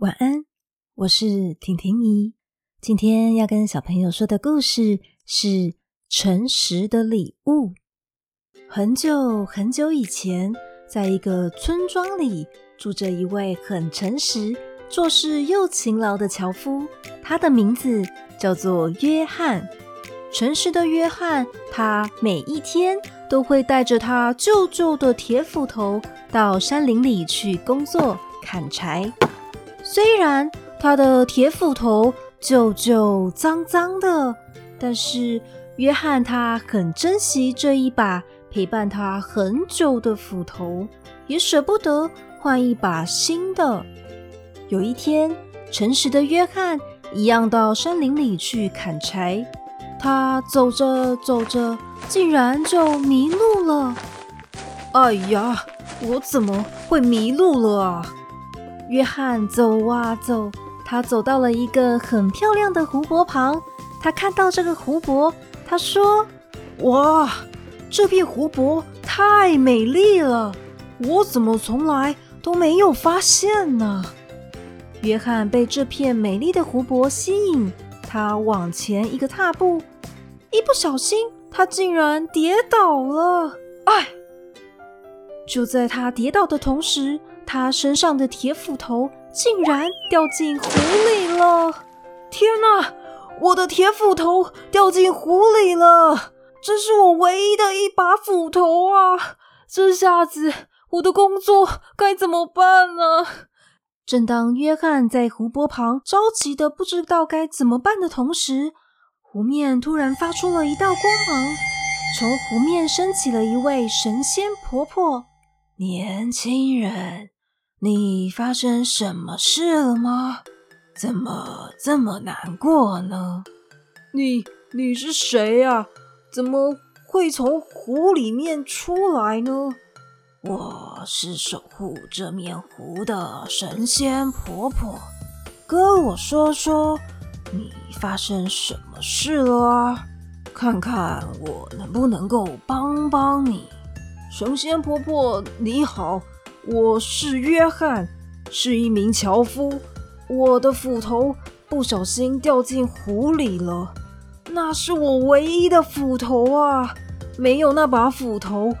晚安，我是婷婷姨。今天要跟小朋友说的故事是《诚实的礼物》。很久很久以前，在一个村庄里，住着一位很诚实、做事又勤劳的樵夫，他的名字叫做约翰。诚实的约翰，他每一天都会带着他旧旧的铁斧头到山林里去工作砍柴。虽然他的铁斧头旧旧脏脏的，但是约翰他很珍惜这一把陪伴他很久的斧头，也舍不得换一把新的。有一天，诚实的约翰一样到山林里去砍柴，他走着走着，竟然就迷路了。哎呀，我怎么会迷路了啊？约翰走啊走，他走到了一个很漂亮的湖泊旁。他看到这个湖泊，他说：“哇，这片湖泊太美丽了，我怎么从来都没有发现呢？”约翰被这片美丽的湖泊吸引，他往前一个踏步，一不小心，他竟然跌倒了。哎！就在他跌倒的同时，他身上的铁斧头竟然掉进湖里了！天哪，我的铁斧头掉进湖里了！这是我唯一的一把斧头啊！这下子我的工作该怎么办呢？正当约翰在湖泊旁着急的不知道该怎么办的同时，湖面突然发出了一道光芒，从湖面升起了一位神仙婆婆。年轻人。你发生什么事了吗？怎么这么难过呢？你你是谁呀？怎么会从湖里面出来呢？我是守护这面湖的神仙婆婆。跟我说说，你发生什么事了啊？看看我能不能够帮帮你。神仙婆婆，你好。我是约翰，是一名樵夫。我的斧头不小心掉进湖里了，那是我唯一的斧头啊！没有那把斧头，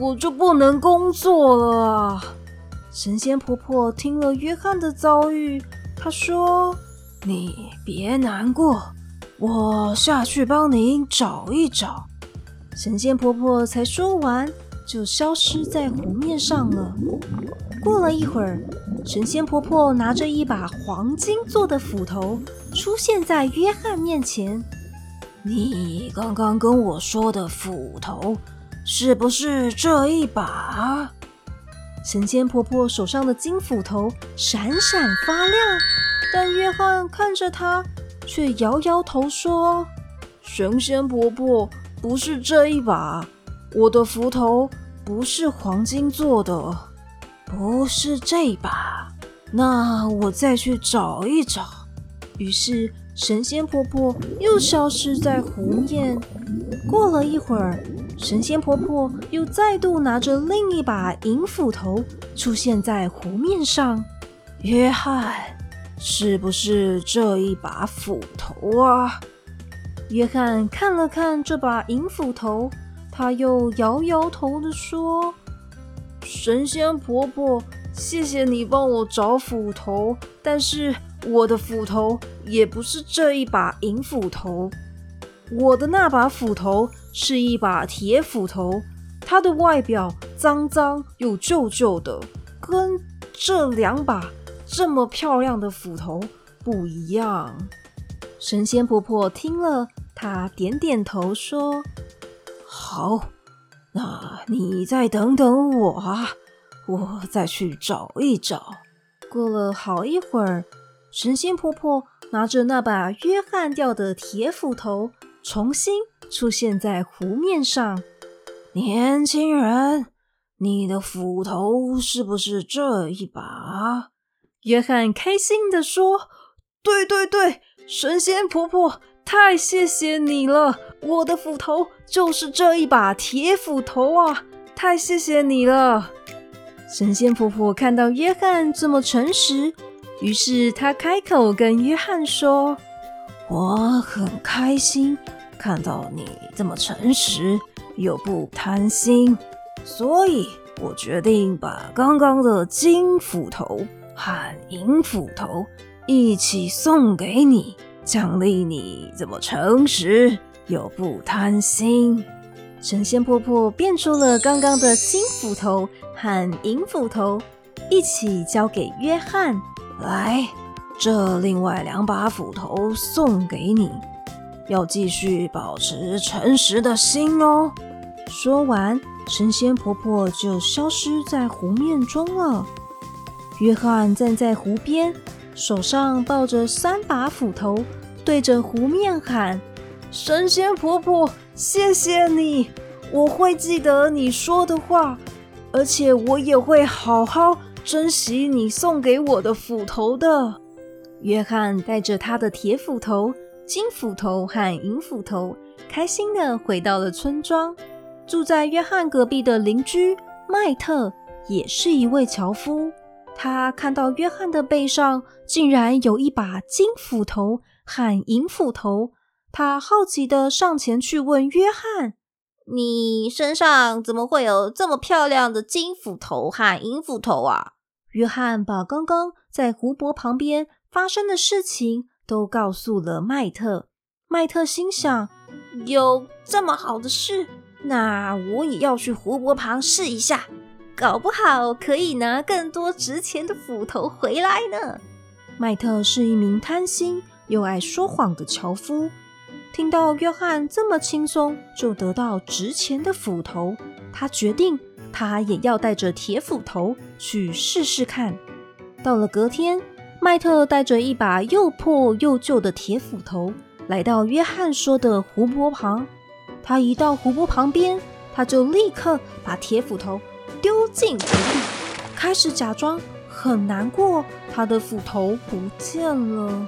我就不能工作了啊！神仙婆婆听了约翰的遭遇，她说：“你别难过，我下去帮您找一找。”神仙婆婆才说完。就消失在湖面上了。过了一会儿，神仙婆婆拿着一把黄金做的斧头出现在约翰面前。你刚刚跟我说的斧头，是不是这一把？神仙婆婆手上的金斧头闪闪发亮，但约翰看着她，却摇摇头说：“神仙婆婆，不是这一把。”我的斧头不是黄金做的，不是这把，那我再去找一找。于是神仙婆婆又消失在湖面。过了一会儿，神仙婆婆又再度拿着另一把银斧头出现在湖面上。约翰，是不是这一把斧头啊？约翰看了看这把银斧头。他又摇摇头地说：“神仙婆婆，谢谢你帮我找斧头，但是我的斧头也不是这一把银斧头，我的那把斧头是一把铁斧头，它的外表脏脏又旧旧的，跟这两把这么漂亮的斧头不一样。”神仙婆婆听了，她点点头说。好，那你再等等我啊，我再去找一找。过了好一会儿，神仙婆婆拿着那把约翰掉的铁斧头，重新出现在湖面上。年轻人，你的斧头是不是这一把？约翰开心地说：“对对对，神仙婆婆。”太谢谢你了，我的斧头就是这一把铁斧头啊！太谢谢你了。神仙婆婆看到约翰这么诚实，于是她开口跟约翰说：“我很开心看到你这么诚实又不贪心，所以我决定把刚刚的金斧头和银斧头一起送给你，奖励你这么诚实又不贪心。”神仙婆婆变出了刚刚的金斧头和银斧头，一起交给约翰。来，这另外两把斧头送给你，要继续保持诚实的心哦。说完，神仙婆婆就消失在湖面中了。约翰站在湖边，手上抱着三把斧头，对着湖面喊：“神仙婆婆，谢谢你，我会记得你说的话，而且我也会好好。”珍惜你送给我的斧头的。约翰带着他的铁斧头、金斧头和银斧头，开心地回到了村庄。住在约翰隔壁的邻居麦特也是一位樵夫。他看到约翰的背上竟然有一把金斧头和银斧头，他好奇的上前去问约翰：“你身上怎么会有这么漂亮的金斧头和银斧头啊？”约翰把刚刚在湖泊旁边发生的事情都告诉了麦特。麦特心想：有这么好的事，那我也要去湖泊旁试一下，搞不好可以拿更多值钱的斧头回来呢。麦特是一名贪心又爱说谎的樵夫，听到约翰这么轻松就得到值钱的斧头，他决定。他也要带着铁斧头去试试看。到了隔天，麦特带着一把又破又旧的铁斧头来到约翰说的湖泊旁。他一到湖泊旁边，他就立刻把铁斧头丢进湖里，开始假装很难过，他的斧头不见了。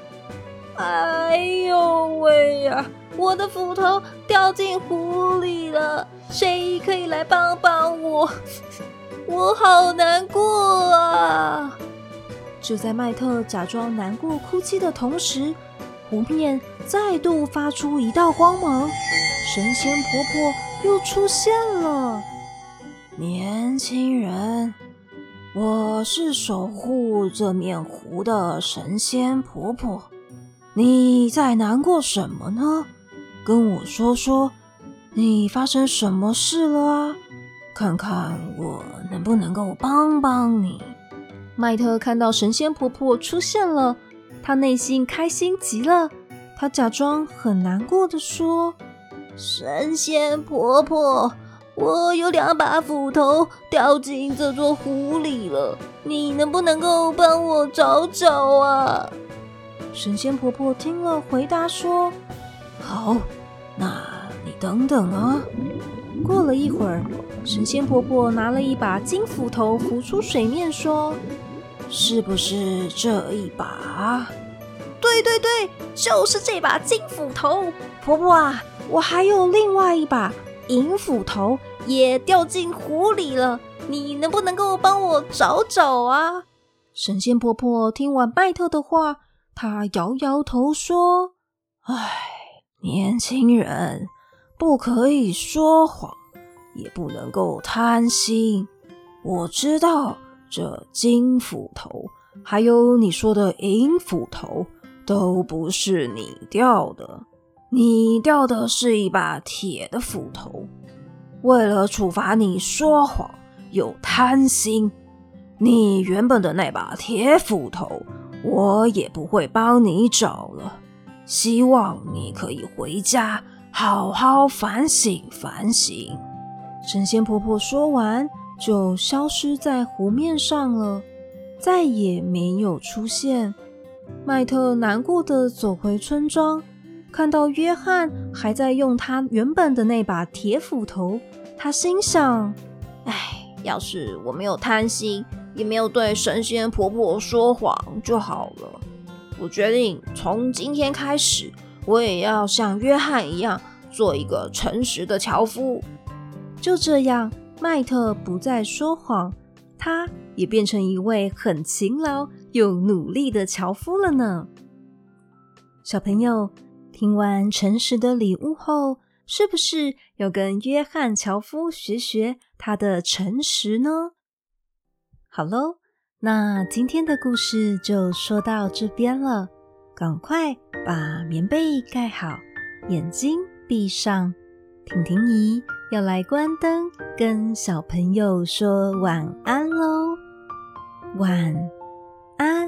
哎呦喂呀！我的斧头掉进湖里了，谁可以来帮帮我？我好难过啊！就在麦特假装难过哭泣的同时，湖面再度发出一道光芒，神仙婆婆又出现了。年轻人，我是守护这面湖的神仙婆婆。你在难过什么呢？跟我说说，你发生什么事了啊？看看我能不能够帮帮你。麦特看到神仙婆婆出现了，他内心开心极了。他假装很难过的说：“神仙婆婆，我有两把斧头掉进这座湖里了，你能不能够帮我找找啊？”神仙婆婆听了，回答说：“好，那你等等啊。”过了一会儿，神仙婆婆拿了一把金斧头浮出水面，说：“是不是这一把？”“对对对，就是这把金斧头。”“婆婆啊，我还有另外一把银斧头也掉进湖里了，你能不能够帮我找找啊？”神仙婆婆听完麦特的话。她摇摇头说：“唉，年轻人，不可以说谎，也不能够贪心。我知道这金斧头，还有你说的银斧头，都不是你掉的。你掉的是一把铁的斧头。为了处罚你说谎又贪心，你原本的那把铁斧头。”我也不会帮你找了，希望你可以回家好好反省反省。神仙婆婆说完，就消失在湖面上了，再也没有出现。麦特难过的走回村庄，看到约翰还在用他原本的那把铁斧头，他心想：哎，要是我没有贪心。也没有对神仙婆婆说谎就好了。我决定从今天开始，我也要像约翰一样做一个诚实的樵夫。就这样，麦特不再说谎，他也变成一位很勤劳又努力的樵夫了呢。小朋友听完诚实的礼物后，是不是要跟约翰樵夫学学他的诚实呢？好喽，那今天的故事就说到这边了。赶快把棉被盖好，眼睛闭上。婷婷姨要来关灯，跟小朋友说晚安喽，晚安。